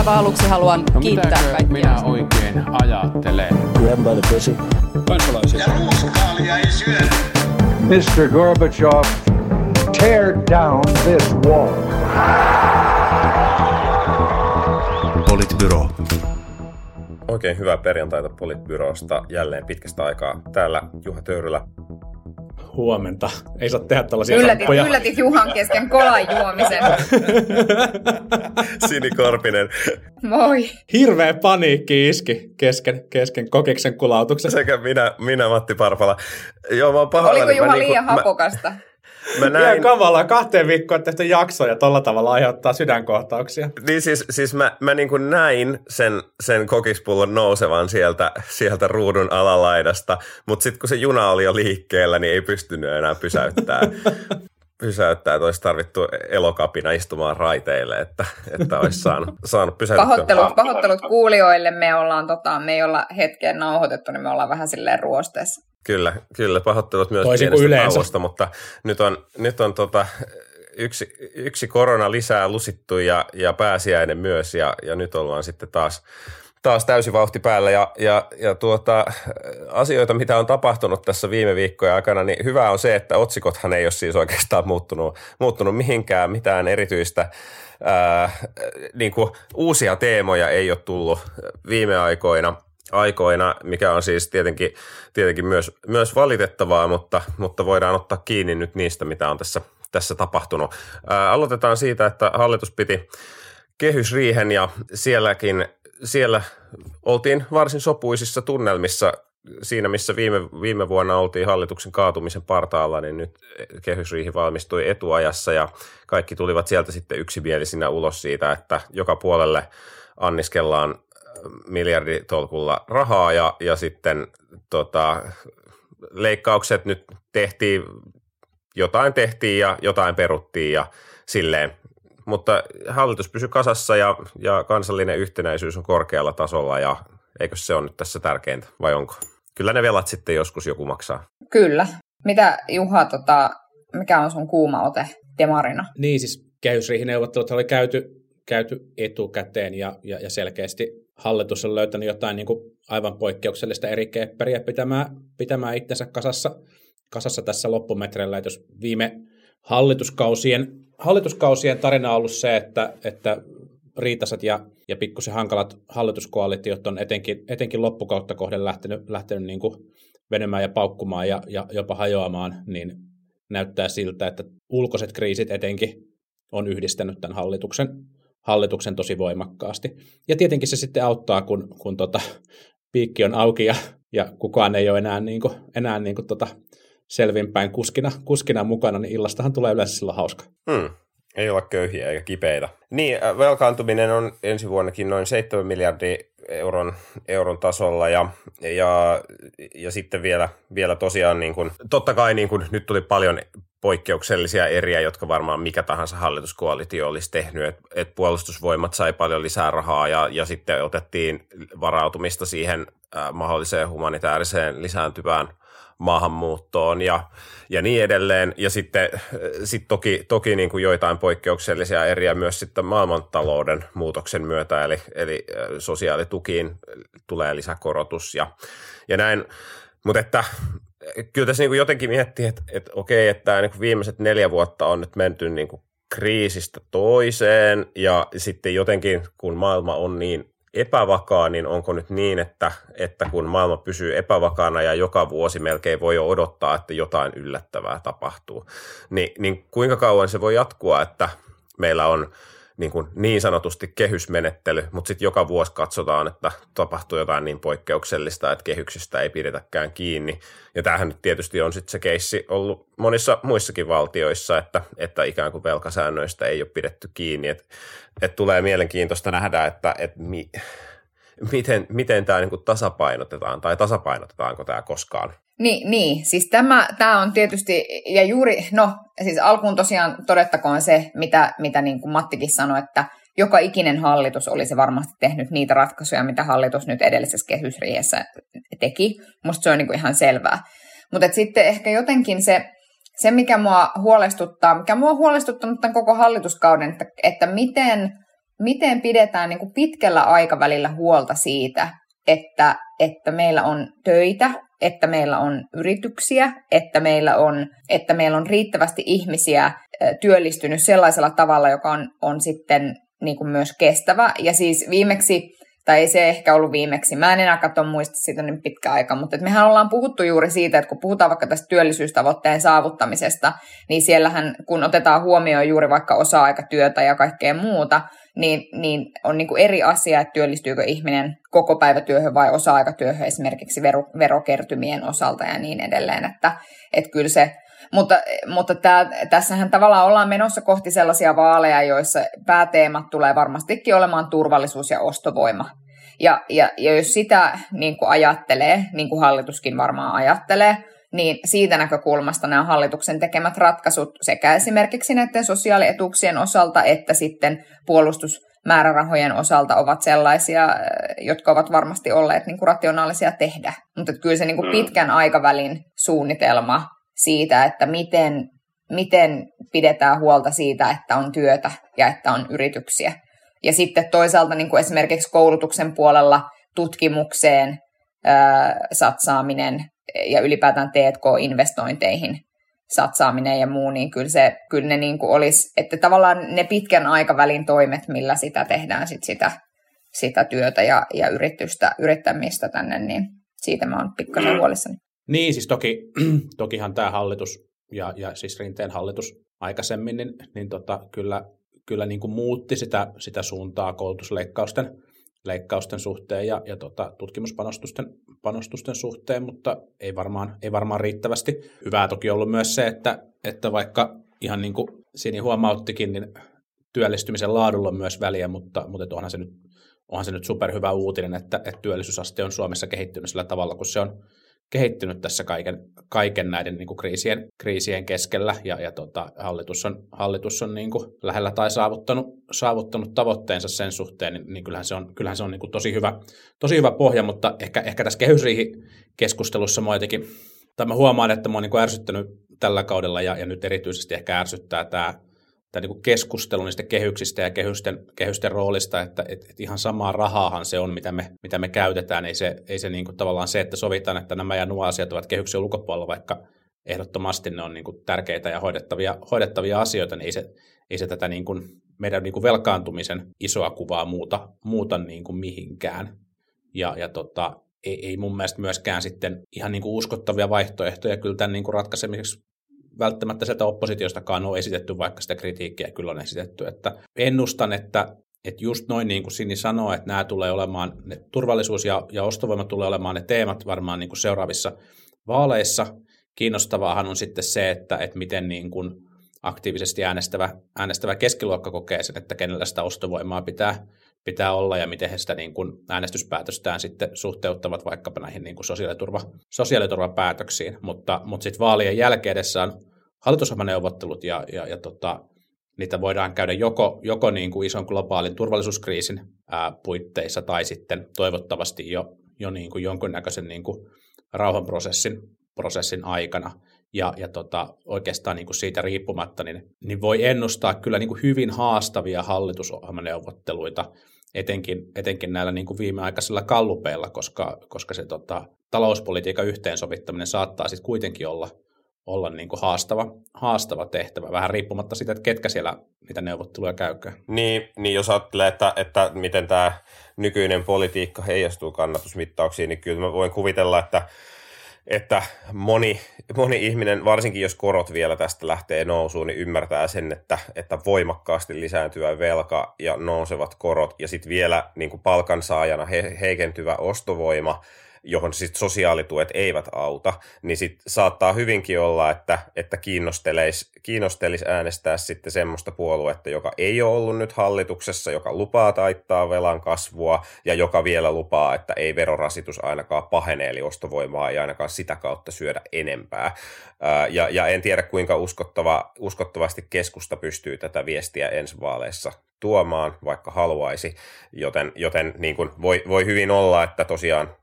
aivan aluksi haluan No kiittää kaikkia. minä oikein ajattelen? Grab by the pussy. kansalaisia. Ja ruuskaalia ei syödä. Mr. Gorbachev, tear down this wall. Politbyro. Oikein hyvää perjantaita Politbyrosta jälleen pitkästä aikaa. Täällä Juha Töyrylä. Huomenta. Ei saa tehdä tällaisia Yllätit, sappoja. yllätit Juhan kesken kolan juomisen. Sini Korpinen Moi. Hirveä paniikki iski kesken, kesken kokiksen kulautuksen. sekä minä, minä Matti Parpala. Joo, mä oon pahoillani. Oliko Juha Mä liian mä, hapokasta? Mä Ihan näin, kavalaa. Kahteen viikkoon tehty jakso ja tolla tavalla aiheuttaa sydänkohtauksia. niin siis, siis mä, mä niin kuin näin sen, sen kokispullon nousevan sieltä, sieltä ruudun alalaidasta, mutta sitten kun se juna oli jo liikkeellä, niin ei pystynyt enää pysäyttämään. pysäyttää, että olisi tarvittu elokapina istumaan raiteille, että, että olisi saanut, saanut pysäytettyä. Pahoittelut, pahoittelut kuulijoille. Me ollaan, tota, me ei olla hetkeen nauhoitettu, niin me ollaan vähän silleen ruosteessa. Kyllä, kyllä, pahoittelut myös Toisin kuin pienestä yleensä. tauosta, mutta nyt on, nyt on tota, yksi, yksi korona lisää lusittu ja, ja pääsiäinen myös ja, ja nyt ollaan sitten taas, taas täysi vauhti päällä ja, ja, ja tuota, asioita, mitä on tapahtunut tässä viime viikkojen aikana, niin hyvä on se, että otsikothan ei ole siis oikeastaan muuttunut, muuttunut mihinkään, mitään erityistä ää, niin kuin uusia teemoja ei ole tullut viime aikoina – aikoina, mikä on siis tietenkin, tietenkin myös, myös valitettavaa, mutta, mutta voidaan ottaa kiinni nyt niistä, mitä on tässä, tässä tapahtunut. Ää, aloitetaan siitä, että hallitus piti kehysriihen ja sielläkin, siellä oltiin varsin sopuisissa tunnelmissa siinä, missä viime, viime vuonna oltiin hallituksen kaatumisen partaalla, niin nyt kehysriihi valmistui etuajassa ja kaikki tulivat sieltä sitten yksimielisinä ulos siitä, että joka puolelle anniskellaan miljarditolkulla rahaa ja, ja sitten tota, leikkaukset nyt tehtiin, jotain tehtiin ja jotain peruttiin ja silleen. Mutta hallitus pysyi kasassa ja, ja kansallinen yhtenäisyys on korkealla tasolla ja eikö se on nyt tässä tärkeintä vai onko? Kyllä ne velat sitten joskus joku maksaa. Kyllä. Mitä Juha, tota, mikä on sun kuuma ote demarina? Niin siis kehysriihineuvottelut oli käyty, käyty etukäteen ja, ja, ja selkeästi hallitus on löytänyt jotain niin kuin aivan poikkeuksellista eri kepperiä pitämään, pitämään itsensä kasassa, kasassa tässä loppumetreillä. Et jos viime hallituskausien, hallituskausien tarina on ollut se, että, että riitaset ja, ja pikkusen hankalat hallituskoalitiot on etenkin, etenkin loppukautta kohden lähtenyt, lähtenyt niin kuin venymään ja paukkumaan ja, ja jopa hajoamaan, niin näyttää siltä, että ulkoiset kriisit etenkin on yhdistänyt tämän hallituksen, hallituksen tosi voimakkaasti. Ja tietenkin se sitten auttaa, kun, kun tota, piikki on auki ja, ja kukaan ei ole enää, niin kuin, enää niin kuin tota selvinpäin kuskina, kuskina mukana, niin illastahan tulee yleensä silloin hauska. Hmm. Ei olla köyhiä eikä kipeitä. Niin, äh, velkaantuminen on ensi vuonnakin noin 7 miljardia euron, euron tasolla ja, ja, ja sitten vielä, vielä tosiaan, niin kuin, totta kai niin kuin, nyt tuli paljon poikkeuksellisia eriä, jotka varmaan mikä tahansa hallituskoalitio olisi tehnyt, että et puolustusvoimat sai paljon lisää rahaa ja, ja sitten otettiin varautumista siihen äh, mahdolliseen humanitaariseen lisääntyvään maahanmuuttoon ja, ja niin edelleen. Ja sitten sit toki, toki niin kuin joitain poikkeuksellisia eriä myös sitten maailmantalouden muutoksen myötä, eli, eli sosiaalitukiin tulee lisäkorotus ja, ja näin. Mutta että kyllä tässä niin kuin jotenkin miettii, että, että okei, että niin kuin viimeiset neljä vuotta on nyt menty niin kuin kriisistä toiseen ja sitten jotenkin kun maailma on niin epävakaa, niin onko nyt niin, että, että kun maailma pysyy epävakaana ja joka vuosi melkein voi jo odottaa, että jotain yllättävää tapahtuu, niin, niin kuinka kauan se voi jatkua, että meillä on niin, kuin niin sanotusti kehysmenettely, mutta sitten joka vuosi katsotaan, että tapahtuu jotain niin poikkeuksellista, että kehyksistä ei pidetäkään kiinni. Ja tämähän nyt tietysti on sitten se keissi ollut monissa muissakin valtioissa, että, että ikään kuin velkasäännöistä ei ole pidetty kiinni. Että et tulee mielenkiintoista nähdä, että et mi, miten, miten tämä niin tasapainotetaan tai tasapainotetaanko tämä koskaan. Niin, niin, siis tämä, tämä on tietysti, ja juuri, no siis alkuun tosiaan todettakoon se, mitä, mitä niin kuin Mattikin sanoi, että joka ikinen hallitus olisi varmasti tehnyt niitä ratkaisuja, mitä hallitus nyt edellisessä kehysriihessä teki. Musta se on niin kuin ihan selvää. Mutta sitten ehkä jotenkin se, se, mikä mua huolestuttaa, mikä mua on huolestuttanut tämän koko hallituskauden, että, että miten miten pidetään niin kuin pitkällä aikavälillä huolta siitä, että, että meillä on töitä, että meillä on yrityksiä, että meillä on, että meillä on riittävästi ihmisiä työllistynyt sellaisella tavalla, joka on, on sitten niin kuin myös kestävä. Ja siis viimeksi tai ei se ehkä ollut viimeksi. Mä en enää katso muista siitä niin pitkä aika, mutta että mehän ollaan puhuttu juuri siitä, että kun puhutaan vaikka tästä työllisyystavoitteen saavuttamisesta, niin siellähän kun otetaan huomioon juuri vaikka osa-aikatyötä ja kaikkea muuta, niin, niin on niin kuin eri asia, että työllistyykö ihminen koko päivätyöhön vai osa-aikatyöhön esimerkiksi vero, verokertymien osalta ja niin edelleen, että, että kyllä se mutta, mutta tää, tässähän tavallaan ollaan menossa kohti sellaisia vaaleja, joissa pääteemat tulee varmastikin olemaan turvallisuus ja ostovoima. Ja, ja, ja jos sitä niin kuin ajattelee, niin kuin hallituskin varmaan ajattelee, niin siitä näkökulmasta nämä hallituksen tekemät ratkaisut sekä esimerkiksi näiden sosiaalietuuksien osalta että sitten puolustusmäärärahojen osalta ovat sellaisia, jotka ovat varmasti olleet niin kuin rationaalisia tehdä. Mutta kyllä se niin kuin mm. pitkän aikavälin suunnitelma siitä, että miten, miten pidetään huolta siitä, että on työtä ja että on yrityksiä. Ja sitten toisaalta niin kuin esimerkiksi koulutuksen puolella tutkimukseen ää, satsaaminen ja ylipäätään T&K-investointeihin satsaaminen ja muu, niin kyllä, se, kyllä ne niin kuin olisi, että tavallaan ne pitkän aikavälin toimet, millä sitä tehdään sit sitä, sitä työtä ja, ja yritystä, yrittämistä tänne, niin siitä mä oon pikkasen huolissani. Niin, siis toki, tokihan tämä hallitus ja, ja siis Rinteen hallitus aikaisemmin, niin, niin tota, kyllä, kyllä niin kuin muutti sitä, sitä suuntaa koulutusleikkausten leikkausten suhteen ja, ja tota, tutkimuspanostusten panostusten suhteen, mutta ei varmaan, ei varmaan riittävästi. Hyvää toki ollut myös se, että, että vaikka ihan niin kuin Sini huomauttikin, niin työllistymisen laadulla on myös väliä, mutta, mutta onhan se nyt, onhan se nyt superhyvä uutinen, että, että työllisyysaste on Suomessa kehittynyt sillä tavalla, kun se on kehittynyt tässä kaiken, kaiken näiden niin kuin kriisien, kriisien keskellä. Ja, ja tota, hallitus on, hallitus on niin kuin lähellä tai saavuttanut, saavuttanut tavoitteensa sen suhteen, niin, niin kyllähän se on, kyllähän se on niin kuin tosi, hyvä, tosi hyvä pohja, mutta ehkä, ehkä tässä kehysriihikeskustelussa mä jotenkin, tai mä huomaan, että mä oon niin kuin ärsyttänyt tällä kaudella ja, ja nyt erityisesti ehkä ärsyttää tämä tämä niin keskustelu niistä kehyksistä ja kehysten, kehysten roolista, että et, et ihan samaa rahaahan se on, mitä me, mitä me käytetään. Ei se, ei se niin kuin tavallaan se, että sovitaan, että nämä ja nuo asiat ovat kehyksen ulkopuolella, vaikka ehdottomasti ne on niin kuin tärkeitä ja hoidettavia, hoidettavia asioita, niin ei se, ei se tätä niin kuin meidän niin kuin velkaantumisen isoa kuvaa muuta, muuta niin kuin mihinkään. Ja, ja tota, ei, ei mun mielestä myöskään sitten ihan niin kuin uskottavia vaihtoehtoja kyllä tämän niin kuin ratkaisemiseksi välttämättä sieltä oppositiostakaan ole esitetty, vaikka sitä kritiikkiä kyllä on esitetty. Että ennustan, että, että just noin niin kuin Sini sanoo, että nämä tulee olemaan, ne turvallisuus ja, ja ostovoima tulee olemaan ne teemat varmaan niin kuin seuraavissa vaaleissa. Kiinnostavaahan on sitten se, että, että miten niin kuin aktiivisesti äänestävä, äänestävä keskiluokka kokee sen, että kenellä sitä ostovoimaa pitää, pitää olla ja miten he sitä niin kuin äänestyspäätöstään sitten suhteuttavat vaikkapa näihin niin kuin sosiaaliturva, sosiaaliturvapäätöksiin. Mutta, mutta sitten vaalien jälkeen edessä on hallitusohjelmaneuvottelut ja, ja, ja tota, niitä voidaan käydä joko, joko niin kuin ison globaalin turvallisuuskriisin ää, puitteissa tai sitten toivottavasti jo, jo niin kuin jonkunnäköisen niin kuin rauhanprosessin prosessin aikana. Ja, ja tota, oikeastaan niin kuin siitä riippumatta, niin, niin voi ennustaa kyllä niin kuin hyvin haastavia hallitusohjelmaneuvotteluita, etenkin, etenkin näillä niin kuin viimeaikaisilla kallupeilla, koska, koska se tota, talouspolitiikan yhteensovittaminen saattaa sitten kuitenkin olla, olla niin kuin haastava, haastava tehtävä, vähän riippumatta siitä, että ketkä siellä niitä neuvotteluja käykään. Niin, niin jos ajattelee, että, että miten tämä nykyinen politiikka heijastuu kannatusmittauksiin, niin kyllä mä voin kuvitella, että että moni, moni ihminen, varsinkin jos korot vielä tästä lähtee nousuun, niin ymmärtää sen, että, että voimakkaasti lisääntyvä velka ja nousevat korot ja sitten vielä niin kuin palkansaajana he, heikentyvä ostovoima – johon sit sosiaalituet eivät auta, niin sit saattaa hyvinkin olla, että, että kiinnostelis, kiinnostelis äänestää sitten semmoista puoluetta, joka ei ole ollut nyt hallituksessa, joka lupaa taittaa velan kasvua ja joka vielä lupaa, että ei verorasitus ainakaan pahene, eli ostovoimaa ei ainakaan sitä kautta syödä enempää. Ja, ja en tiedä, kuinka uskottava, uskottavasti keskusta pystyy tätä viestiä ensi vaaleissa tuomaan, vaikka haluaisi, joten, joten niin kuin voi, voi hyvin olla, että tosiaan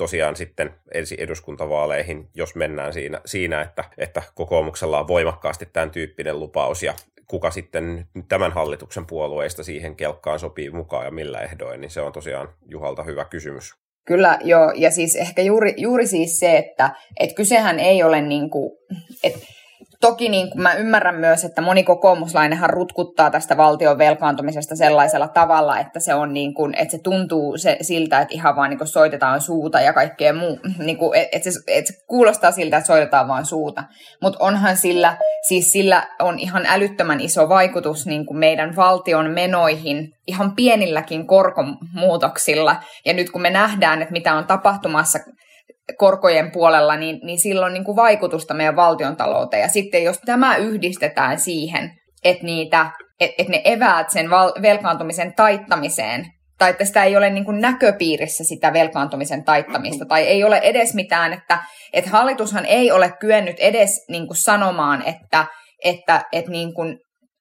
tosiaan sitten ensi eduskuntavaaleihin, jos mennään siinä, siinä että, että kokoomuksella on voimakkaasti tämän tyyppinen lupaus ja kuka sitten tämän hallituksen puolueista siihen kelkkaan sopii mukaan ja millä ehdoin, niin se on tosiaan Juhalta hyvä kysymys. Kyllä, joo, ja siis ehkä juuri, juuri siis se, että et kysehän ei ole niin kuin, että Toki niin kuin mä ymmärrän myös, että moni kokoomuslainenhan rutkuttaa tästä valtion velkaantumisesta sellaisella tavalla, että se on niin kuin, että se tuntuu se, siltä, että ihan vaan niin kuin soitetaan suuta ja kaikkea muu. Niin kuin, että, se, että se kuulostaa siltä, että soitetaan vaan suuta. Mutta onhan sillä, siis sillä on ihan älyttömän iso vaikutus niin kuin meidän valtion menoihin ihan pienilläkin korkomuutoksilla. Ja nyt kun me nähdään, että mitä on tapahtumassa korkojen puolella, niin, niin sillä on niin kuin vaikutusta meidän valtion talouteen. Ja sitten jos tämä yhdistetään siihen, että, niitä, että, että ne eväät sen val, velkaantumisen taittamiseen, tai että sitä ei ole niin kuin näköpiirissä sitä velkaantumisen taittamista, tai ei ole edes mitään, että, että hallitushan ei ole kyennyt edes niin kuin sanomaan, että, että, että niin kuin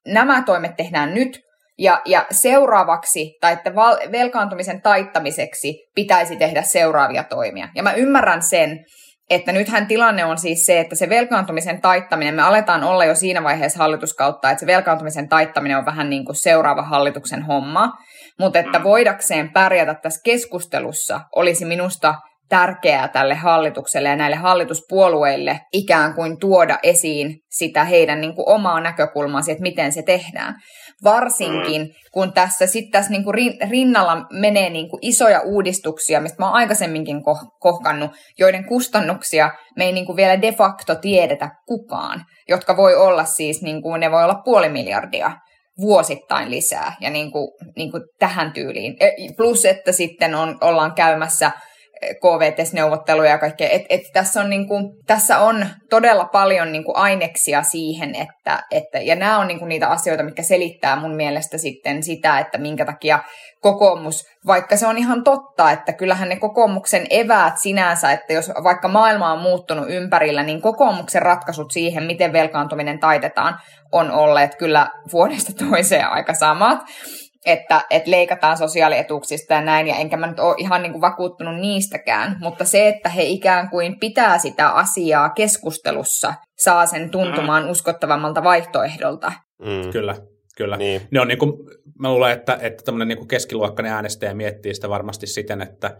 nämä toimet tehdään nyt, ja, ja seuraavaksi, tai että val, velkaantumisen taittamiseksi pitäisi tehdä seuraavia toimia. Ja mä ymmärrän sen, että nythän tilanne on siis se, että se velkaantumisen taittaminen, me aletaan olla jo siinä vaiheessa hallituskautta, että se velkaantumisen taittaminen on vähän niin kuin seuraava hallituksen homma, mutta että voidakseen pärjätä tässä keskustelussa olisi minusta tärkeää tälle hallitukselle ja näille hallituspuolueille ikään kuin tuoda esiin sitä heidän niin kuin omaa näkökulmaansa, että miten se tehdään. Varsinkin, kun tässä sitten tässä niin kuin rinnalla menee niin kuin isoja uudistuksia, mistä mä oon aikaisemminkin koh- kohkannut, joiden kustannuksia me ei niin kuin vielä de facto tiedetä kukaan, jotka voi olla siis, niin kuin, ne voi olla puoli miljardia vuosittain lisää ja niin kuin, niin kuin tähän tyyliin. E, plus, että sitten on, ollaan käymässä – KVTS-neuvotteluja ja kaikkea. Et, et tässä, on niinku, tässä on todella paljon niinku aineksia siihen, että, että ja nämä on niinku niitä asioita, mitkä selittää mun mielestä sitten sitä, että minkä takia kokoomus, vaikka se on ihan totta, että kyllähän ne kokoomuksen eväät sinänsä, että jos vaikka maailma on muuttunut ympärillä, niin kokoomuksen ratkaisut siihen, miten velkaantuminen taitetaan, on olleet kyllä vuodesta toiseen aika samat että, että leikataan sosiaalietuuksista ja näin, ja enkä mä nyt ole ihan niin kuin vakuuttunut niistäkään, mutta se, että he ikään kuin pitää sitä asiaa keskustelussa, saa sen tuntumaan mm. uskottavammalta vaihtoehdolta. Mm. Kyllä, kyllä. Niin. Ne on niin kuin, mä luulen, että, että tämmöinen niin kuin keskiluokkainen äänestäjä miettii sitä varmasti siten, että,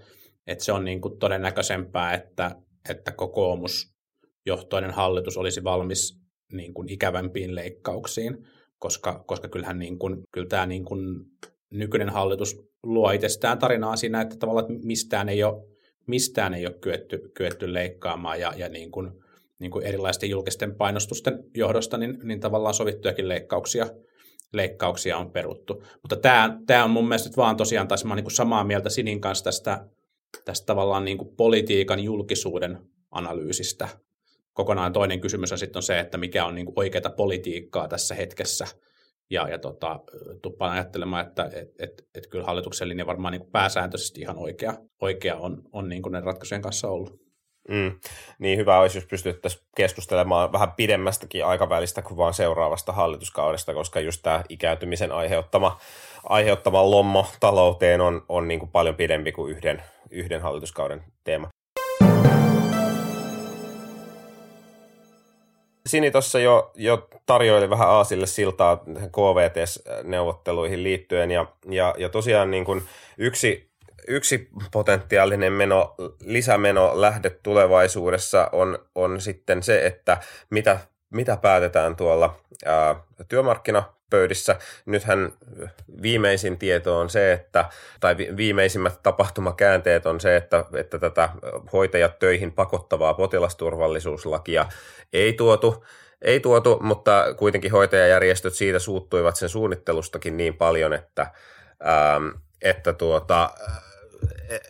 että se on niin kuin todennäköisempää, että, että kokoomusjohtoinen hallitus olisi valmis niin kuin ikävämpiin leikkauksiin koska, koska kyllähän niin kuin, kyllä tämä niin kuin nykyinen hallitus luo itsestään tarinaa siinä, että tavallaan että mistään ei ole, mistään ei ole kyetty, kyetty leikkaamaan ja, ja niin kuin, niin kuin erilaisten julkisten painostusten johdosta, niin, niin tavallaan sovittujakin leikkauksia, leikkauksia on peruttu. Mutta tämä, tämä on mun mielestä vaan tosiaan taas mä niin kuin samaa mieltä Sinin kanssa tästä, tästä tavallaan niin kuin politiikan julkisuuden analyysistä, kokonaan toinen kysymys on sitten se, että mikä on niin kuin oikeaa politiikkaa tässä hetkessä. Ja, ja tota, tuppaan ajattelemaan, että et, et, et kyllä hallituksen linja varmaan niin kuin pääsääntöisesti ihan oikea, oikea on, on niin ne ratkaisujen kanssa ollut. Mm. Niin hyvä olisi, jos pystyttäisiin keskustelemaan vähän pidemmästäkin aikavälistä kuin vain seuraavasta hallituskaudesta, koska just tämä ikääntymisen aiheuttama, aiheuttama lommo talouteen on, on niin kuin paljon pidempi kuin yhden, yhden hallituskauden teema. Sini tuossa jo, jo tarjoili vähän Aasille siltaa KVT-neuvotteluihin liittyen ja, ja, ja tosiaan niin kuin yksi, yksi potentiaalinen meno, lisämeno lähde tulevaisuudessa on, on sitten se, että mitä, mitä päätetään tuolla ää, työmarkkina pöydissä. Nythän viimeisin tieto on se, että, tai viimeisimmät tapahtumakäänteet on se, että, että tätä hoitajat töihin pakottavaa potilasturvallisuuslakia ei tuotu, ei tuotu, mutta kuitenkin hoitajajärjestöt siitä suuttuivat sen suunnittelustakin niin paljon, että, ähm, että tuota,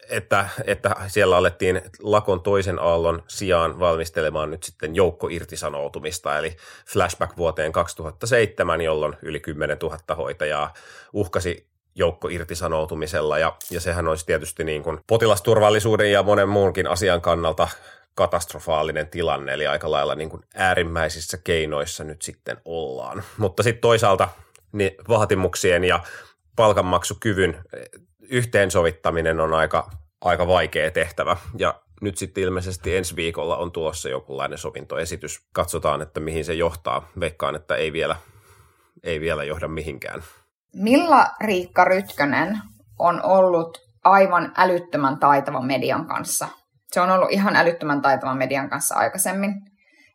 että, että siellä alettiin lakon toisen aallon sijaan valmistelemaan nyt sitten joukko irtisanoutumista, eli flashback vuoteen 2007, jolloin yli 10 000 hoitajaa uhkasi joukko irtisanoutumisella, ja, ja sehän olisi tietysti niin kuin potilasturvallisuuden ja monen muunkin asian kannalta katastrofaalinen tilanne, eli aika lailla niin kuin äärimmäisissä keinoissa nyt sitten ollaan. Mutta sitten toisaalta niin vaatimuksien ja palkanmaksukyvyn yhteensovittaminen on aika, aika vaikea tehtävä. Ja nyt sitten ilmeisesti ensi viikolla on tulossa jokinlainen sovintoesitys. Katsotaan, että mihin se johtaa. Veikkaan, että ei vielä, ei vielä johda mihinkään. Milla Riikka Rytkönen on ollut aivan älyttömän taitava median kanssa. Se on ollut ihan älyttömän taitava median kanssa aikaisemmin.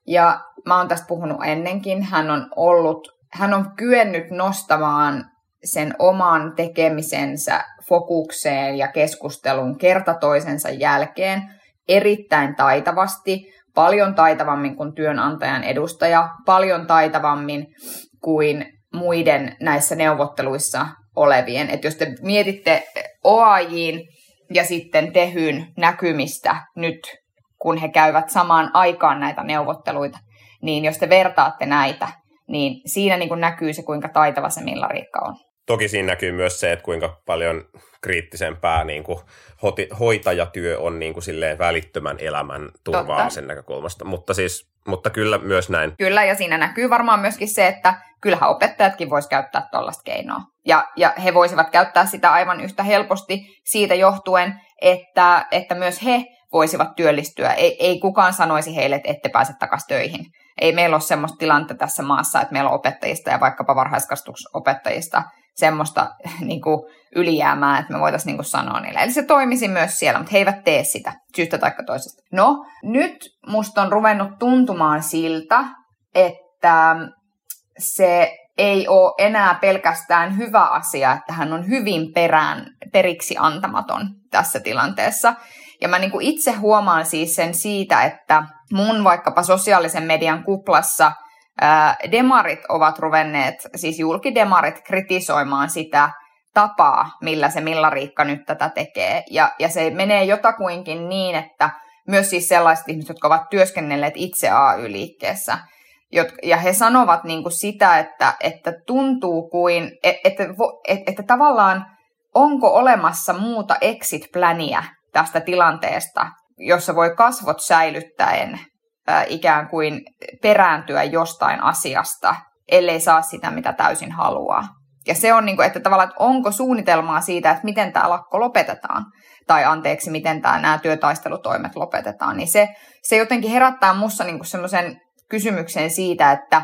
Ja mä oon tästä puhunut ennenkin. Hän on ollut, hän on kyennyt nostamaan sen oman tekemisensä fokukseen ja keskustelun kerta toisensa jälkeen erittäin taitavasti, paljon taitavammin kuin työnantajan edustaja, paljon taitavammin kuin muiden näissä neuvotteluissa olevien. Et jos te mietitte OAJin ja sitten Tehyn näkymistä nyt, kun he käyvät samaan aikaan näitä neuvotteluita, niin jos te vertaatte näitä, niin siinä niin kuin näkyy se, kuinka taitava se Milla Riikka on. Toki siinä näkyy myös se, että kuinka paljon kriittisempää niin kuin hoitajatyö on niin kuin silleen välittömän elämän turvaamisen Totta. näkökulmasta. Mutta, siis, mutta kyllä myös näin. Kyllä, ja siinä näkyy varmaan myöskin se, että kyllähän opettajatkin voisi käyttää tuollaista keinoa. Ja, ja he voisivat käyttää sitä aivan yhtä helposti siitä johtuen, että, että myös he voisivat työllistyä. Ei, ei kukaan sanoisi heille, että ette pääse takaisin töihin. Ei meillä ole sellaista tilannetta tässä maassa, että meillä on opettajista ja vaikkapa varhaiskasvatusopettajista semmoista niin kuin ylijäämää, että me voitaisiin niin kuin sanoa niille. Eli se toimisi myös siellä, mutta he eivät tee sitä syystä tai toisesta. No, nyt musta on ruvennut tuntumaan siltä, että se ei ole enää pelkästään hyvä asia, että hän on hyvin perään, periksi antamaton tässä tilanteessa. Ja mä niin kuin itse huomaan siis sen siitä, että mun vaikkapa sosiaalisen median kuplassa demarit ovat ruvenneet, siis julkidemarit, kritisoimaan sitä tapaa, millä se Milla Riikka nyt tätä tekee. Ja, ja se menee jotakuinkin niin, että myös siis sellaiset ihmiset, jotka ovat työskennelleet itse AY-liikkeessä, ja he sanovat niin kuin sitä, että, että tuntuu kuin, että, että, että, että tavallaan onko olemassa muuta exit-pläniä tästä tilanteesta, jossa voi kasvot säilyttäen ikään kuin perääntyä jostain asiasta, ellei saa sitä, mitä täysin haluaa. Ja se on, niin että tavallaan, että onko suunnitelmaa siitä, että miten tämä lakko lopetetaan, tai anteeksi, miten tämä, nämä työtaistelutoimet lopetetaan, niin se, se jotenkin herättää minussa niin semmoisen kysymyksen siitä, että,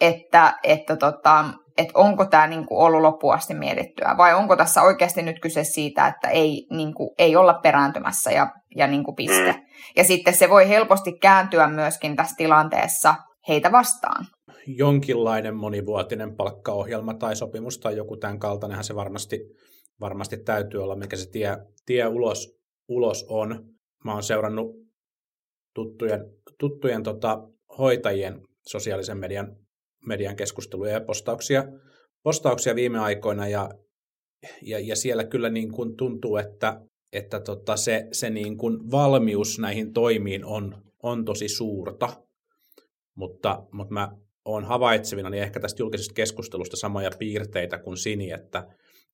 että, että, tota, että onko tämä niin kuin ollut loppuun asti mietittyä, vai onko tässä oikeasti nyt kyse siitä, että ei, niin kuin, ei olla perääntymässä ja, ja niin kuin piste. Mm. Ja sitten se voi helposti kääntyä myöskin tässä tilanteessa heitä vastaan. Jonkinlainen monivuotinen palkkaohjelma tai sopimus tai joku tämän kaltainenhan se varmasti, varmasti täytyy olla, mikä se tie, tie ulos, ulos on. Mä oon seurannut tuttujen, tuttujen tota, hoitajien sosiaalisen median, median keskusteluja ja postauksia, postauksia viime aikoina ja, ja, ja siellä kyllä niin kuin tuntuu, että, että tota se, se niin kuin valmius näihin toimiin on, on tosi suurta, mutta, mutta mä olen havaitsevina niin ehkä tästä julkisesta keskustelusta samoja piirteitä kuin Sini, että,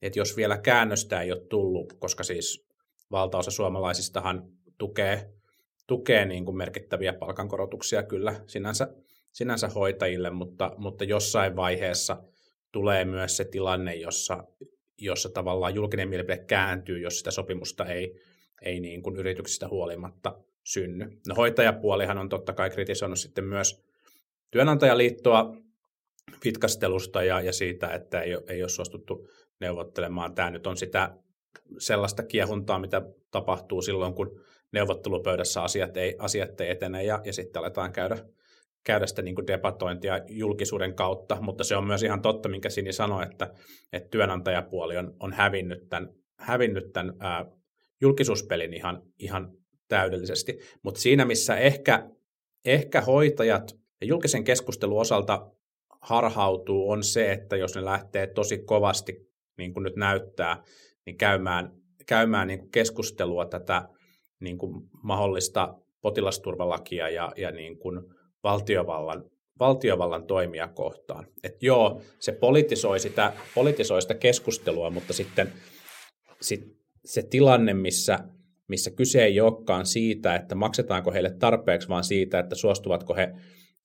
että jos vielä käännöstä ei ole tullut, koska siis valtaosa suomalaisistahan tukee tukee niin kuin merkittäviä palkankorotuksia kyllä sinänsä, sinänsä hoitajille, mutta, mutta jossain vaiheessa tulee myös se tilanne, jossa, jossa tavallaan julkinen mielipide kääntyy, jos sitä sopimusta ei, ei niin kuin yrityksistä huolimatta synny. No hoitajapuolihan on totta kai kritisoinut sitten myös työnantajaliittoa vitkastelusta ja, ja siitä, että ei, ei ole suostuttu neuvottelemaan. Tämä nyt on sitä sellaista kiehuntaa, mitä tapahtuu silloin, kun neuvottelupöydässä asiat ei, asiat ei etene ja, ja sitten aletaan käydä, käydä sitä niin kuin debatointia julkisuuden kautta, mutta se on myös ihan totta, minkä Sini sanoi, että, että työnantajapuoli on, on hävinnyt tämän, hävinnyt tämän ää, julkisuuspelin ihan, ihan täydellisesti. Mutta siinä, missä ehkä, ehkä hoitajat ja julkisen keskustelun osalta harhautuu, on se, että jos ne lähtee tosi kovasti, niin kuin nyt näyttää, niin käymään, käymään niin kuin keskustelua tätä niin kuin mahdollista potilasturvalakia ja, ja niin kuin valtiovallan, valtiovallan toimia kohtaan. Et joo, se politisoi sitä, politisoi sitä keskustelua, mutta sitten sit se tilanne, missä, missä kyse ei olekaan siitä, että maksetaanko heille tarpeeksi, vaan siitä, että suostuvatko he,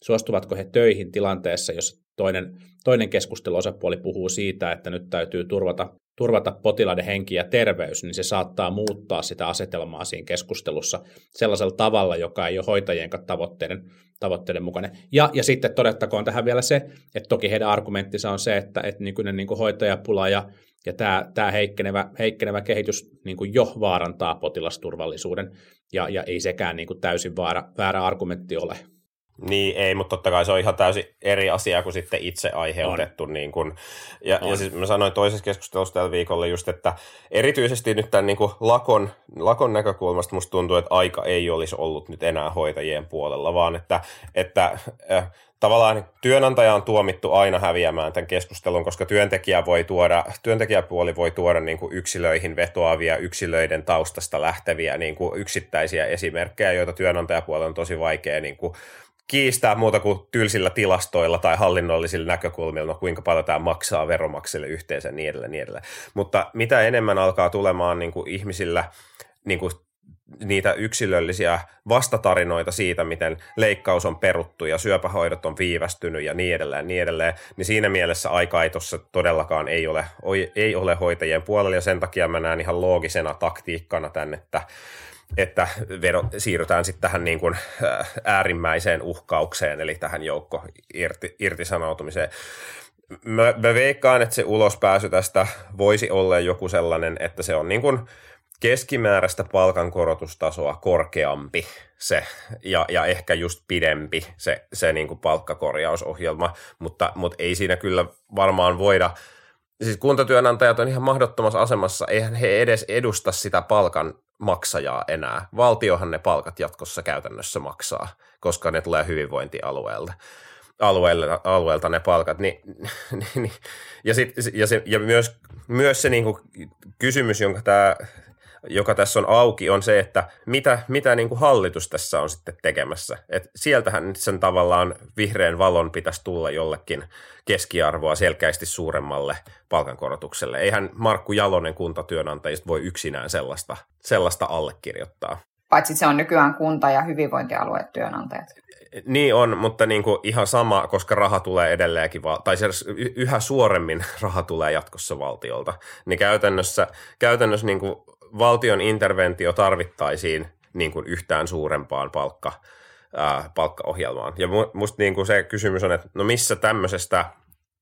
suostuvatko he töihin tilanteessa, jos toinen, toinen keskusteluosapuoli puhuu siitä, että nyt täytyy turvata turvata potilaiden henki ja terveys, niin se saattaa muuttaa sitä asetelmaa siinä keskustelussa sellaisella tavalla, joka ei ole hoitajien tavoitteiden, tavoitteiden mukainen. Ja, ja sitten todettakoon tähän vielä se, että toki heidän argumenttinsa on se, että, että nykyinen niin kuin hoitajapula ja, ja tämä, tämä heikkenevä, heikkenevä kehitys niin kuin jo vaarantaa potilasturvallisuuden, ja, ja ei sekään niin kuin täysin väärä, väärä argumentti ole. Niin, ei, mutta totta kai se on ihan täysin eri asia kuin sitten itse aiheutettu. Niin kuin, ja, ja siis mä sanoin toisessa keskustelussa tällä viikolla just, että erityisesti nyt tämän niin kuin lakon, lakon näkökulmasta musta tuntuu, että aika ei olisi ollut nyt enää hoitajien puolella, vaan että, että äh, tavallaan työnantaja on tuomittu aina häviämään tämän keskustelun, koska työntekijä voi tuoda, työntekijäpuoli voi tuoda niin kuin yksilöihin vetoavia, yksilöiden taustasta lähteviä niin kuin yksittäisiä esimerkkejä, joita työnantajapuolella on tosi vaikea niin kuin kiistää muuta kuin tylsillä tilastoilla tai hallinnollisilla näkökulmilla, no kuinka paljon tämä maksaa veromaksille yhteensä niin edelleen, niin edelleen. Mutta mitä enemmän alkaa tulemaan niin kuin ihmisillä niin kuin niitä yksilöllisiä vastatarinoita siitä, miten leikkaus on peruttu ja syöpähoidot on viivästynyt ja niin edelleen, niin edelleen, niin siinä mielessä aika ei tuossa todellakaan ei ole, ei ole hoitajien puolella ja sen takia mä näen ihan loogisena taktiikkana tänne, että että vero, siirrytään sitten tähän niin kuin äärimmäiseen uhkaukseen, eli tähän joukko irti, irtisanoutumiseen. Mä, mä veikkaan, että se ulospääsy tästä voisi olla joku sellainen, että se on niin kuin keskimääräistä palkankorotustasoa korkeampi se, ja, ja ehkä just pidempi se, se niin kuin palkkakorjausohjelma, mutta, mutta ei siinä kyllä varmaan voida Siis kuntatyönantajat on ihan mahdottomassa asemassa, eihän he edes edusta sitä palkan maksajaa enää. Valtiohan ne palkat jatkossa käytännössä maksaa, koska ne tulee hyvinvointialueelta. Alueelta, alueelta ne palkat. Ni, ni, ni. Ja, sit, ja, se, ja myös, myös se niinku kysymys, jonka tämä joka tässä on auki, on se, että mitä, mitä niin kuin hallitus tässä on sitten tekemässä. Et sieltähän nyt sen tavallaan vihreän valon pitäisi tulla jollekin keskiarvoa selkeästi suuremmalle palkankorotukselle. Eihän Markku Jalonen kuntatyönantajista voi yksinään sellaista, sellaista allekirjoittaa. Paitsi se on nykyään kunta- ja hyvinvointialueet työnantajat. Niin on, mutta niin kuin ihan sama, koska raha tulee edelleenkin, tai yhä suoremmin raha tulee jatkossa valtiolta. Niin käytännössä, käytännössä niin kuin valtion interventio tarvittaisiin niin kuin yhtään suurempaan palkka, ää, palkkaohjelmaan. Ja musta niin kuin se kysymys on, että no missä tämmöisestä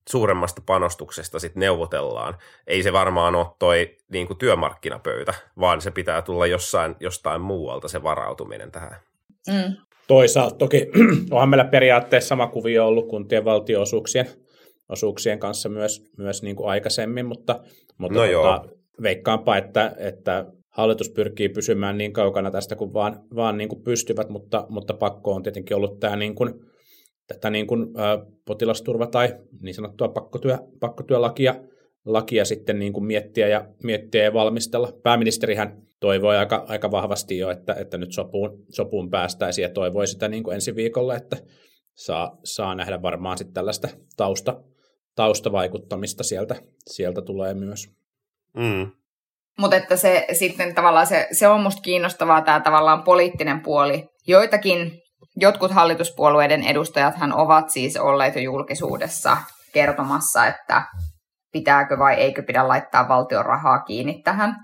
suuremmasta panostuksesta sitten neuvotellaan. Ei se varmaan ole toi niin kuin työmarkkinapöytä, vaan se pitää tulla jossain, jostain muualta se varautuminen tähän. Mm. Toisaalta toki onhan meillä periaatteessa sama kuvio ollut kuntien valtionosuuksien osuuksien kanssa myös, myös niin kuin aikaisemmin, mutta, mutta no tota, veikkaanpa, että, että hallitus pyrkii pysymään niin kaukana tästä kuin vaan, vaan niin kuin pystyvät, mutta, mutta pakko on tietenkin ollut tämä niin kuin, tätä niin kuin, ä, potilasturva- tai niin sanottua pakkotyö, pakkotyölakia lakia sitten niin kuin miettiä, ja, miettiä ja valmistella. Pääministerihän toivoi aika, aika vahvasti jo, että, että nyt sopuun, sopuun päästäisiin ja toivoi sitä niin kuin ensi viikolla, että saa, saa nähdä varmaan sitten tällaista tausta, taustavaikuttamista sieltä, sieltä tulee myös. Mm. Mutta että se sitten tavallaan se, se on musta kiinnostavaa tämä tavallaan poliittinen puoli. Joitakin, jotkut hallituspuolueiden edustajathan ovat siis olleet jo julkisuudessa kertomassa, että pitääkö vai eikö pidä laittaa valtion rahaa kiinni tähän.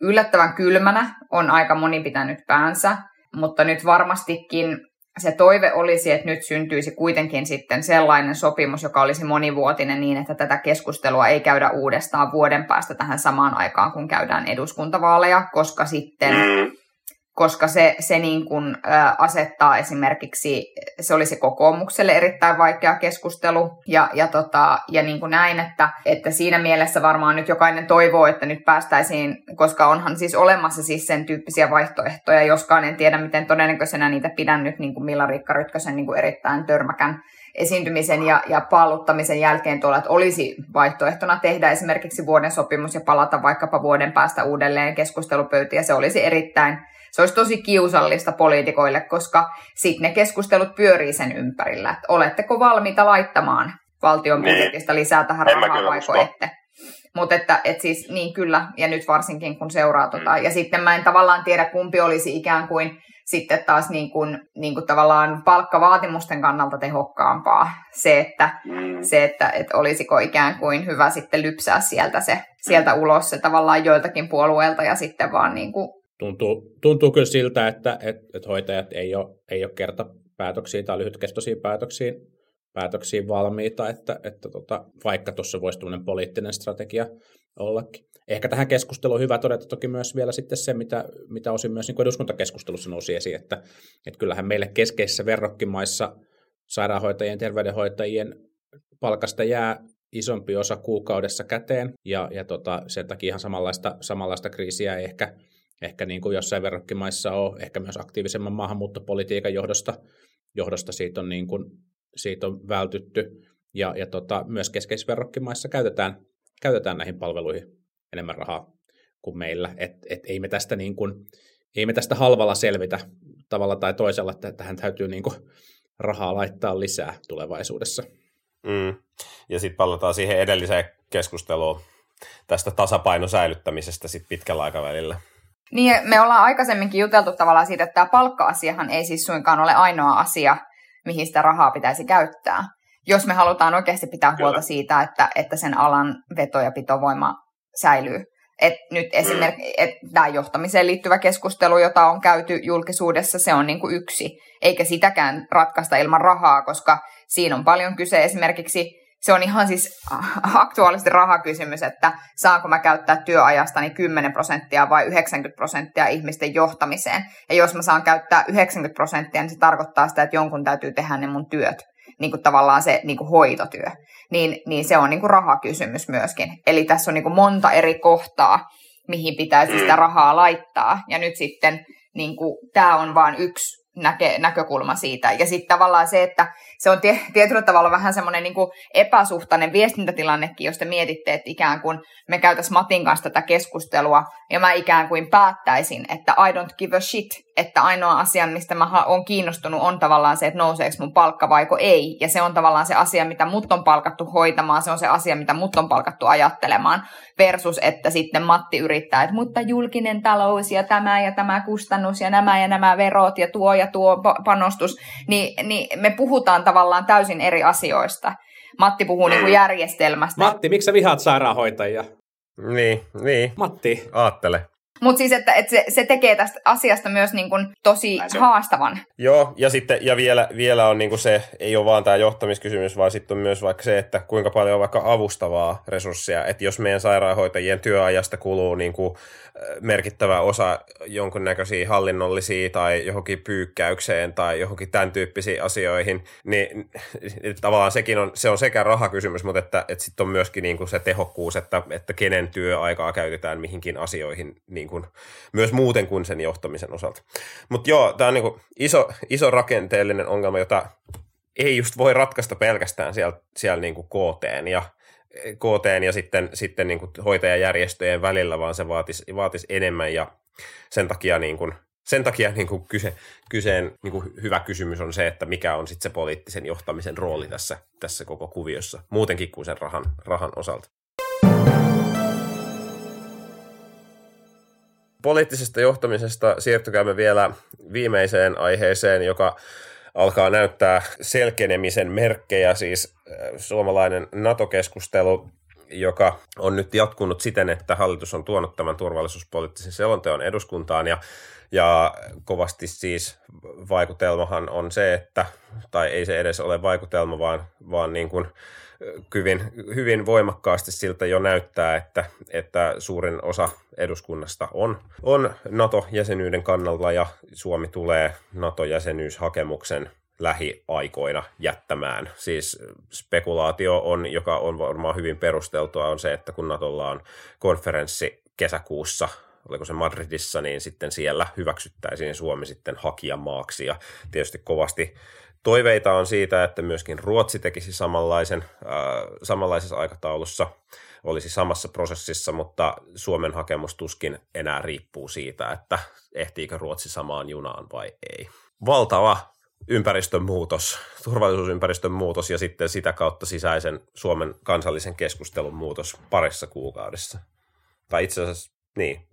Yllättävän kylmänä on aika moni pitänyt päänsä, mutta nyt varmastikin se toive olisi, että nyt syntyisi kuitenkin sitten sellainen sopimus, joka olisi monivuotinen niin, että tätä keskustelua ei käydä uudestaan vuoden päästä tähän samaan aikaan, kun käydään eduskuntavaaleja, koska sitten mm koska se, se niin kuin, ä, asettaa esimerkiksi, se olisi kokoomukselle erittäin vaikea keskustelu. Ja, ja, tota, ja niin kuin näin, että, että siinä mielessä varmaan nyt jokainen toivoo, että nyt päästäisiin, koska onhan siis olemassa siis sen tyyppisiä vaihtoehtoja, joskaan en tiedä miten todennäköisenä niitä pidän nyt niin kuin Milla-Riikka Rytkösen niin kuin erittäin törmäkän esiintymisen ja, ja palluttamisen jälkeen tuolla, että olisi vaihtoehtona tehdä esimerkiksi vuoden sopimus ja palata vaikkapa vuoden päästä uudelleen keskustelupöytiin. Ja se olisi erittäin se olisi tosi kiusallista poliitikoille, koska sitten ne keskustelut pyörii sen ympärillä, että oletteko valmiita laittamaan valtion niin. budjetista lisää tähän en rahaa vai ette. Mutta että et siis niin kyllä, ja nyt varsinkin kun seuraa mm. tota, ja sitten mä en tavallaan tiedä kumpi olisi ikään kuin sitten taas niin kuin, niin kuin tavallaan palkkavaatimusten kannalta tehokkaampaa se, että, mm. se, että, että olisiko ikään kuin hyvä sitten lypsää sieltä, se, sieltä ulos se tavallaan joiltakin puolueelta ja sitten vaan niin kuin tuntuu, tuntuu kyllä siltä, että et, et hoitajat ei ole, ei ole kerta päätöksiin tai lyhytkestoisiin päätöksiin, päätöksiin valmiita, että, että tota, vaikka tuossa voisi tämmöinen poliittinen strategia ollakin. Ehkä tähän keskusteluun on hyvä todeta toki myös vielä sitten se, mitä, mitä osin myös niin eduskuntakeskustelussa nousi esiin, että, että kyllähän meille keskeisissä verrokkimaissa sairaanhoitajien, terveydenhoitajien palkasta jää isompi osa kuukaudessa käteen, ja, ja tota, sen takia ihan samanlaista, samanlaista kriisiä ei ehkä, ehkä niin kuin jossain verrokkimaissa ole, ehkä myös aktiivisemman maahanmuuttopolitiikan johdosta, johdosta siitä on, niin kuin, siitä on vältytty, ja, ja tota, myös keskeisissä verrokkimaissa käytetään, käytetään näihin palveluihin enemmän rahaa kuin meillä, et, et ei me tästä niin kuin, ei me tästä halvalla selvitä tavalla tai toisella, että tähän täytyy niin kuin rahaa laittaa lisää tulevaisuudessa. Mm. Ja sitten palataan siihen edelliseen keskusteluun tästä tasapainon säilyttämisestä sit pitkällä aikavälillä. Niin, me ollaan aikaisemminkin juteltu tavallaan siitä, että tämä palkka-asiahan ei siis suinkaan ole ainoa asia, mihin sitä rahaa pitäisi käyttää. Jos me halutaan oikeasti pitää huolta Kyllä. siitä, että, että sen alan veto- ja pitovoima säilyy. Et nyt esimerkiksi et tämä johtamiseen liittyvä keskustelu, jota on käyty julkisuudessa, se on niinku yksi, eikä sitäkään ratkaista ilman rahaa, koska siinä on paljon kyse esimerkiksi se on ihan siis aktuaalisesti rahakysymys, että saanko mä käyttää työajastani 10 prosenttia vai 90 prosenttia ihmisten johtamiseen. Ja jos mä saan käyttää 90 prosenttia, niin se tarkoittaa sitä, että jonkun täytyy tehdä ne mun työt niin kuin tavallaan se niin kuin hoitotyö, niin, niin se on niin kuin rahakysymys myöskin. Eli tässä on niin kuin monta eri kohtaa, mihin pitäisi sitä rahaa laittaa. Ja nyt sitten niin kuin, tämä on vain yksi näke, näkökulma siitä. Ja sitten tavallaan se, että se on tietyllä tavalla vähän semmoinen niin epäsuhtainen viestintätilannekin, jos te mietitte, että ikään kuin me käytäisiin Matin kanssa tätä keskustelua, ja mä ikään kuin päättäisin, että I don't give a shit, että ainoa asia, mistä mä oon kiinnostunut, on tavallaan se, että nouseeko mun palkka vaiko ei. Ja se on tavallaan se asia, mitä mut on palkattu hoitamaan, se on se asia, mitä mut on palkattu ajattelemaan, versus että sitten Matti yrittää, että mutta julkinen talous ja tämä ja tämä kustannus ja nämä ja nämä verot ja tuo ja tuo panostus, niin, niin me puhutaan tavallaan täysin eri asioista. Matti puhuu niin kuin järjestelmästä. Matti, miksi sä vihaat sairaanhoitajia? Niin, niin. Matti. Aattele. Mutta siis, että, että se, se tekee tästä asiasta myös niin kuin tosi haastavan. Joo, ja sitten ja vielä, vielä on niin kuin se, ei ole vaan tämä johtamiskysymys, vaan sitten on myös vaikka se, että kuinka paljon on vaikka avustavaa resursseja. Että jos meidän sairaanhoitajien työajasta kuluu niin kuin merkittävä osa jonkunnäköisiä hallinnollisia tai johonkin pyykkäykseen tai johonkin tämän tyyppisiin asioihin, niin tavallaan sekin on, se on sekä rahakysymys, mutta että, että sitten on myöskin niin kuin se tehokkuus, että, että kenen työaikaa käytetään mihinkin asioihin niin kuin, myös muuten kuin sen johtamisen osalta. Mutta joo, tämä on niin kuin iso, iso rakenteellinen ongelma, jota ei just voi ratkaista pelkästään siellä, siellä niin kuin KTn ja KT ja sitten, sitten niin kuin hoitajajärjestöjen välillä, vaan se vaatisi, vaatisi enemmän ja sen takia, niin kuin, sen takia niin kuin kyse, kyseen niin kuin hyvä kysymys on se, että mikä on sitten se poliittisen johtamisen rooli tässä, tässä koko kuviossa, muutenkin kuin sen rahan, rahan osalta. Poliittisesta johtamisesta siirtykäämme vielä viimeiseen aiheeseen, joka alkaa näyttää selkenemisen merkkejä, siis äh, suomalainen NATO-keskustelu, joka on nyt jatkunut siten, että hallitus on tuonut tämän turvallisuuspoliittisen selonteon eduskuntaan ja ja kovasti siis vaikutelmahan on se, että, tai ei se edes ole vaikutelma, vaan, vaan niin kuin hyvin, hyvin voimakkaasti siltä jo näyttää, että, että suurin osa eduskunnasta on, on NATO-jäsenyyden kannalla ja Suomi tulee NATO-jäsenyyshakemuksen lähiaikoina jättämään. Siis spekulaatio on, joka on varmaan hyvin perusteltua, on se, että kun Natolla on konferenssi kesäkuussa oliko se Madridissa, niin sitten siellä hyväksyttäisiin Suomi sitten hakijamaaksi. Ja tietysti kovasti toiveita on siitä, että myöskin Ruotsi tekisi samanlaisen, äh, samanlaisessa aikataulussa, olisi samassa prosessissa, mutta Suomen hakemus tuskin enää riippuu siitä, että ehtiikö Ruotsi samaan junaan vai ei. Valtava ympäristön muutos, turvallisuusympäristön muutos ja sitten sitä kautta sisäisen Suomen kansallisen keskustelun muutos parissa kuukaudessa. Tai itse asiassa, niin,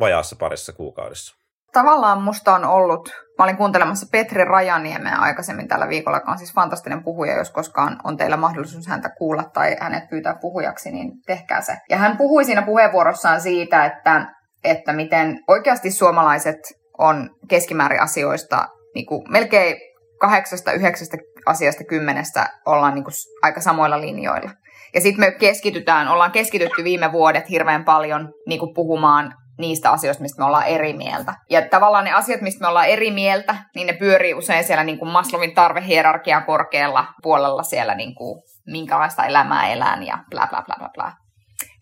vajaassa parissa kuukaudessa. Tavallaan musta on ollut, mä olin kuuntelemassa Petri Rajaniemeä aikaisemmin tällä viikolla, joka on siis fantastinen puhuja, jos koskaan on teillä mahdollisuus häntä kuulla tai hänet pyytää puhujaksi, niin tehkää se. Ja hän puhui siinä puheenvuorossaan siitä, että, että miten oikeasti suomalaiset on keskimäärin asioista niin kuin melkein kahdeksasta, yhdeksästä asiasta kymmenestä ollaan niin kuin aika samoilla linjoilla. Ja sitten me keskitytään, ollaan keskitytty viime vuodet hirveän paljon niin kuin puhumaan niistä asioista, mistä me ollaan eri mieltä. Ja tavallaan ne asiat, mistä me ollaan eri mieltä, niin ne pyörii usein siellä niin kuin Maslovin tarvehierarkian korkealla puolella siellä, niin kuin, minkälaista elämää elään ja bla bla bla bla bla.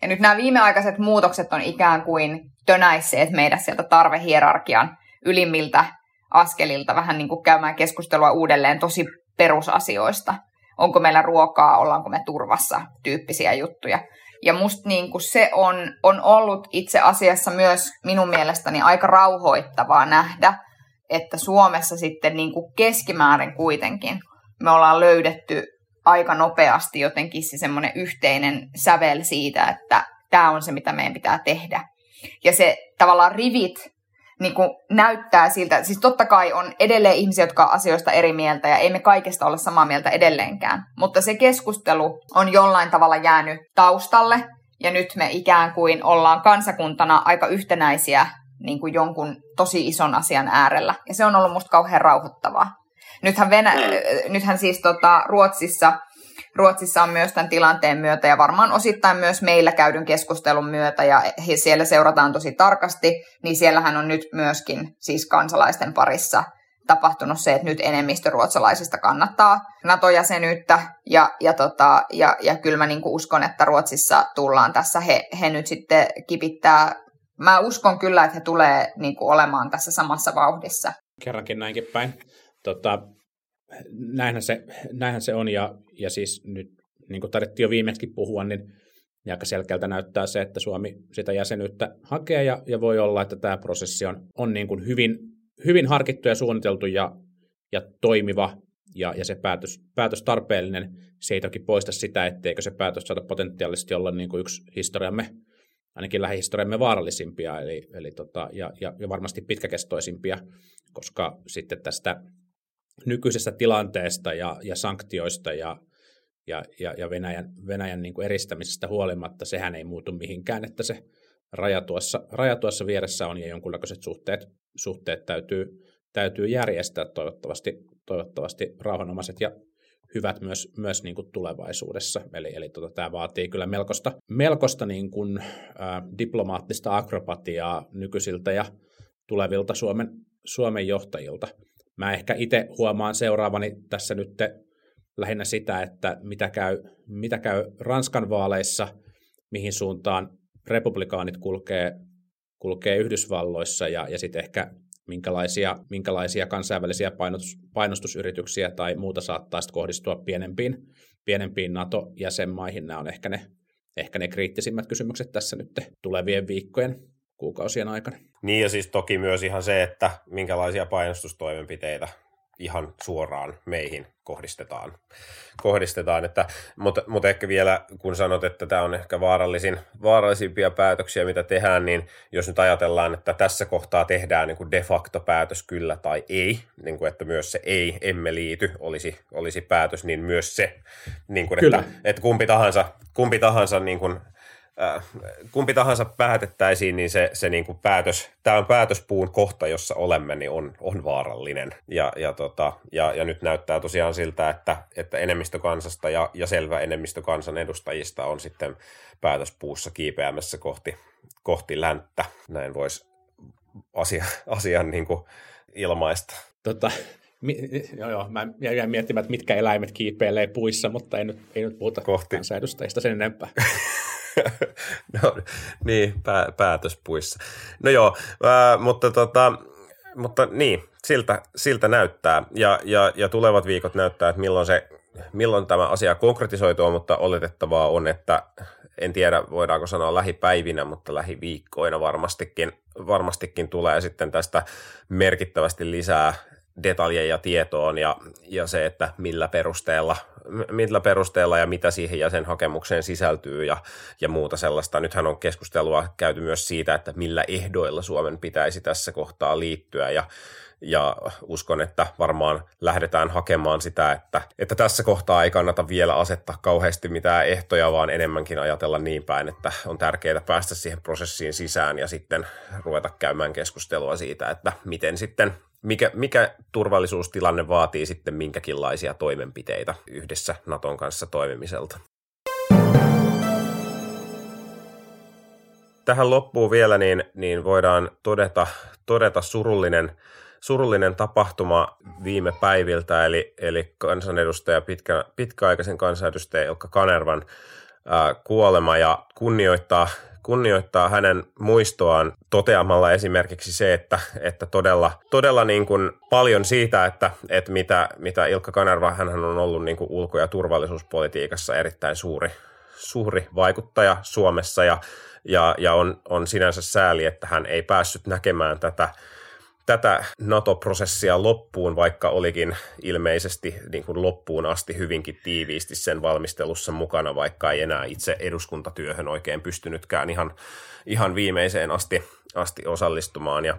Ja nyt nämä viimeaikaiset muutokset on ikään kuin tönäisseet meidät sieltä tarvehierarkian ylimmiltä askelilta vähän niin kuin käymään keskustelua uudelleen tosi perusasioista. Onko meillä ruokaa, ollaanko me turvassa, tyyppisiä juttuja. Ja musta niin kuin se on, on ollut itse asiassa myös minun mielestäni aika rauhoittavaa nähdä, että Suomessa sitten niin kuin keskimäärin kuitenkin me ollaan löydetty aika nopeasti jotenkin se semmoinen yhteinen sävel siitä, että tämä on se, mitä meidän pitää tehdä. Ja se tavallaan rivit niin kuin näyttää siltä, siis totta kai on edelleen ihmisiä, jotka on asioista eri mieltä ja ei me kaikesta olla samaa mieltä edelleenkään, mutta se keskustelu on jollain tavalla jäänyt taustalle ja nyt me ikään kuin ollaan kansakuntana aika yhtenäisiä niin kuin jonkun tosi ison asian äärellä ja se on ollut musta kauhean rauhoittavaa. Nythän, Venä- mm. nythän siis tota, Ruotsissa Ruotsissa on myös tämän tilanteen myötä ja varmaan osittain myös meillä käydyn keskustelun myötä ja siellä seurataan tosi tarkasti, niin siellähän on nyt myöskin siis kansalaisten parissa tapahtunut se, että nyt enemmistö ruotsalaisista kannattaa NATO-jäsenyyttä ja, ja, tota, ja, ja kyllä mä niin uskon, että Ruotsissa tullaan tässä, he, he nyt sitten kipittää, mä uskon kyllä, että he tulee niin olemaan tässä samassa vauhdissa. Kerrankin näinkin päin. Tota, näinhän, se, näinhän se on, ja, ja siis nyt, niin kuin tarvittiin jo viimeksi puhua, niin aika selkeältä näyttää se, että Suomi sitä jäsenyyttä hakee, ja, ja voi olla, että tämä prosessi on, on niin kuin hyvin, hyvin harkittu ja suunniteltu ja, ja toimiva, ja, ja se päätös, päätös tarpeellinen. Se ei toki poista sitä, etteikö se päätös saada potentiaalisesti olla niin kuin yksi historiamme, ainakin lähihistoriamme vaarallisimpia, eli, eli tota, ja, ja, ja varmasti pitkäkestoisimpia, koska sitten tästä nykyisestä tilanteesta ja, ja sanktioista ja, ja, ja, Venäjän, Venäjän niin kuin eristämisestä huolimatta, sehän ei muutu mihinkään, että se raja tuossa, raja tuossa vieressä on ja jonkunnäköiset suhteet, suhteet täytyy, täytyy järjestää toivottavasti, toivottavasti rauhanomaiset ja hyvät myös, myös niin kuin tulevaisuudessa. Eli, eli tota, tämä vaatii kyllä melkoista, melkoista niin kuin, ä, diplomaattista akrobatiaa nykyisiltä ja tulevilta Suomen, Suomen johtajilta. Mä ehkä itse huomaan seuraavani tässä nyt lähinnä sitä, että mitä käy, mitä käy Ranskan vaaleissa, mihin suuntaan republikaanit kulkee, kulkee Yhdysvalloissa ja, ja sitten ehkä minkälaisia, minkälaisia kansainvälisiä painostus, painostusyrityksiä tai muuta saattaa kohdistua pienempiin, pienempiin NATO-jäsenmaihin. Nämä on ehkä ne, ehkä ne kriittisimmät kysymykset tässä nyt tulevien viikkojen kuukausien aikana. Niin ja siis toki myös ihan se, että minkälaisia painostustoimenpiteitä ihan suoraan meihin kohdistetaan. kohdistetaan että, mutta, mutta ehkä vielä, kun sanot, että tämä on ehkä vaarallisin, vaarallisimpia päätöksiä, mitä tehdään, niin jos nyt ajatellaan, että tässä kohtaa tehdään niin kuin de facto päätös kyllä tai ei, niin kuin, että myös se ei, emme liity, olisi, olisi päätös, niin myös se, niin kuin, että, että kumpi tahansa, kumpi tahansa niin kuin, Äh, kumpi tahansa päätettäisiin, niin se, se niin kuin päätös, tämä on päätöspuun kohta, jossa olemme, niin on, on vaarallinen. Ja, ja, tota, ja, ja, nyt näyttää tosiaan siltä, että, että enemmistö kansasta ja, ja selvä enemmistö kansan edustajista on sitten päätöspuussa kiipeämässä kohti, kohti länttä. Näin voisi asia, asian niin kuin ilmaista. Tota, mi, joo, joo, mä jäin miettimään, että mitkä eläimet kiipeilee puissa, mutta ei nyt, ei nyt puhuta kohti. kansanedustajista sen enempää. no, niin, pää, päätöspuissa. No joo, ää, mutta, tota, mutta niin, siltä, siltä näyttää. Ja, ja, ja tulevat viikot näyttää, että milloin, se, milloin tämä asia konkretisoituu, mutta oletettavaa on, että en tiedä voidaanko sanoa lähipäivinä, mutta lähiviikkoina varmastikin, varmastikin tulee sitten tästä merkittävästi lisää detaljeja tietoon ja, ja se, että millä perusteella, millä perusteella ja mitä siihen jäsenhakemukseen sisältyy ja, ja muuta sellaista. Nythän on keskustelua käyty myös siitä, että millä ehdoilla Suomen pitäisi tässä kohtaa liittyä ja, ja uskon, että varmaan lähdetään hakemaan sitä, että, että tässä kohtaa ei kannata vielä asettaa kauheasti mitään ehtoja, vaan enemmänkin ajatella niin päin, että on tärkeää päästä siihen prosessiin sisään ja sitten ruveta käymään keskustelua siitä, että miten sitten mikä, mikä turvallisuustilanne vaatii sitten minkäkinlaisia toimenpiteitä yhdessä Naton kanssa toimimiselta. Tähän loppuun vielä niin, niin voidaan todeta, todeta surullinen, surullinen tapahtuma viime päiviltä, eli, eli kansanedustaja, pitkä, pitkäaikaisen kansanedustaja Ilkka Kanervan kuolema ja kunnioittaa kunnioittaa hänen muistoaan toteamalla esimerkiksi se, että, että todella, todella niin kuin paljon siitä, että, että mitä, mitä Ilkka Kanerva, hän on ollut niin kuin ulko- ja turvallisuuspolitiikassa erittäin suuri, suuri vaikuttaja Suomessa ja, ja, ja on, on sinänsä sääli, että hän ei päässyt näkemään tätä tätä NATO-prosessia loppuun, vaikka olikin ilmeisesti niin kuin loppuun asti hyvinkin tiiviisti sen valmistelussa mukana, vaikka ei enää itse eduskuntatyöhön oikein pystynytkään ihan, ihan viimeiseen asti, asti osallistumaan. Ja,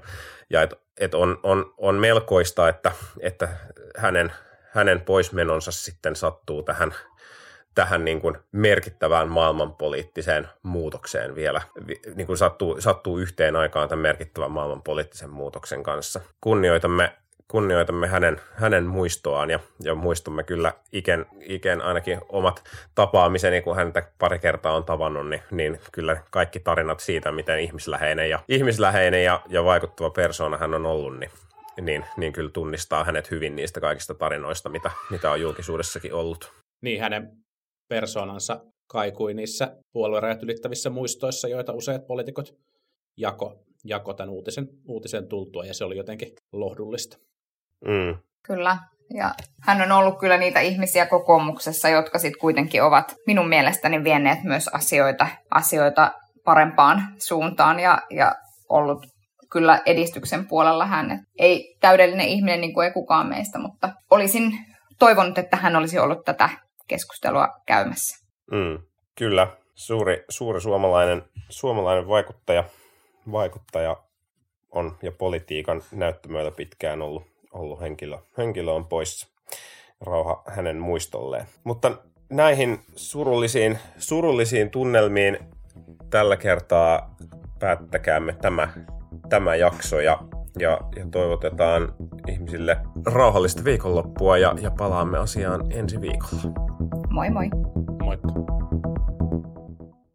ja et, et on, on, on melkoista, että, että hänen, hänen poismenonsa sitten sattuu tähän tähän niin kuin merkittävään maailmanpoliittiseen muutokseen vielä, niin kuin sattuu, sattuu yhteen aikaan tämän merkittävän maailmanpoliittisen muutoksen kanssa. Kunnioitamme, kunnioitamme hänen, hänen muistoaan ja, ja muistamme kyllä Iken, Iken ainakin omat tapaamiseni, kun häntä pari kertaa on tavannut, niin, niin kyllä kaikki tarinat siitä, miten ihmisläheinen ja, ihmisläheinen ja, ja vaikuttava persoona hän on ollut, niin niin, niin kyllä tunnistaa hänet hyvin niistä kaikista tarinoista, mitä, mitä on julkisuudessakin ollut. Niin, hänen persoonansa kaikui niissä puoluerajat ylittävissä muistoissa, joita useat poliitikot jako, jako tämän uutisen, uutisen tultua, ja se oli jotenkin lohdullista. Mm. Kyllä, ja hän on ollut kyllä niitä ihmisiä kokoomuksessa, jotka sitten kuitenkin ovat minun mielestäni vienneet myös asioita, asioita parempaan suuntaan ja, ja ollut kyllä edistyksen puolella hän. ei täydellinen ihminen niin kuin ei kukaan meistä, mutta olisin toivonut, että hän olisi ollut tätä keskustelua käymässä. Mm, kyllä, suuri, suuri suomalainen, suomalainen vaikuttaja, vaikuttaja on ja politiikan näyttämöillä pitkään ollut, ollut henkilö. Henkilö on poissa. Rauha hänen muistolleen. Mutta näihin surullisiin, surullisiin tunnelmiin tällä kertaa päättäkäämme tämä, tämä jakso ja, ja, ja toivotetaan ihmisille rauhallista viikonloppua ja, ja palaamme asiaan ensi viikolla. Moi moi. Moikka.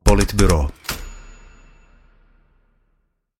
Politbyro.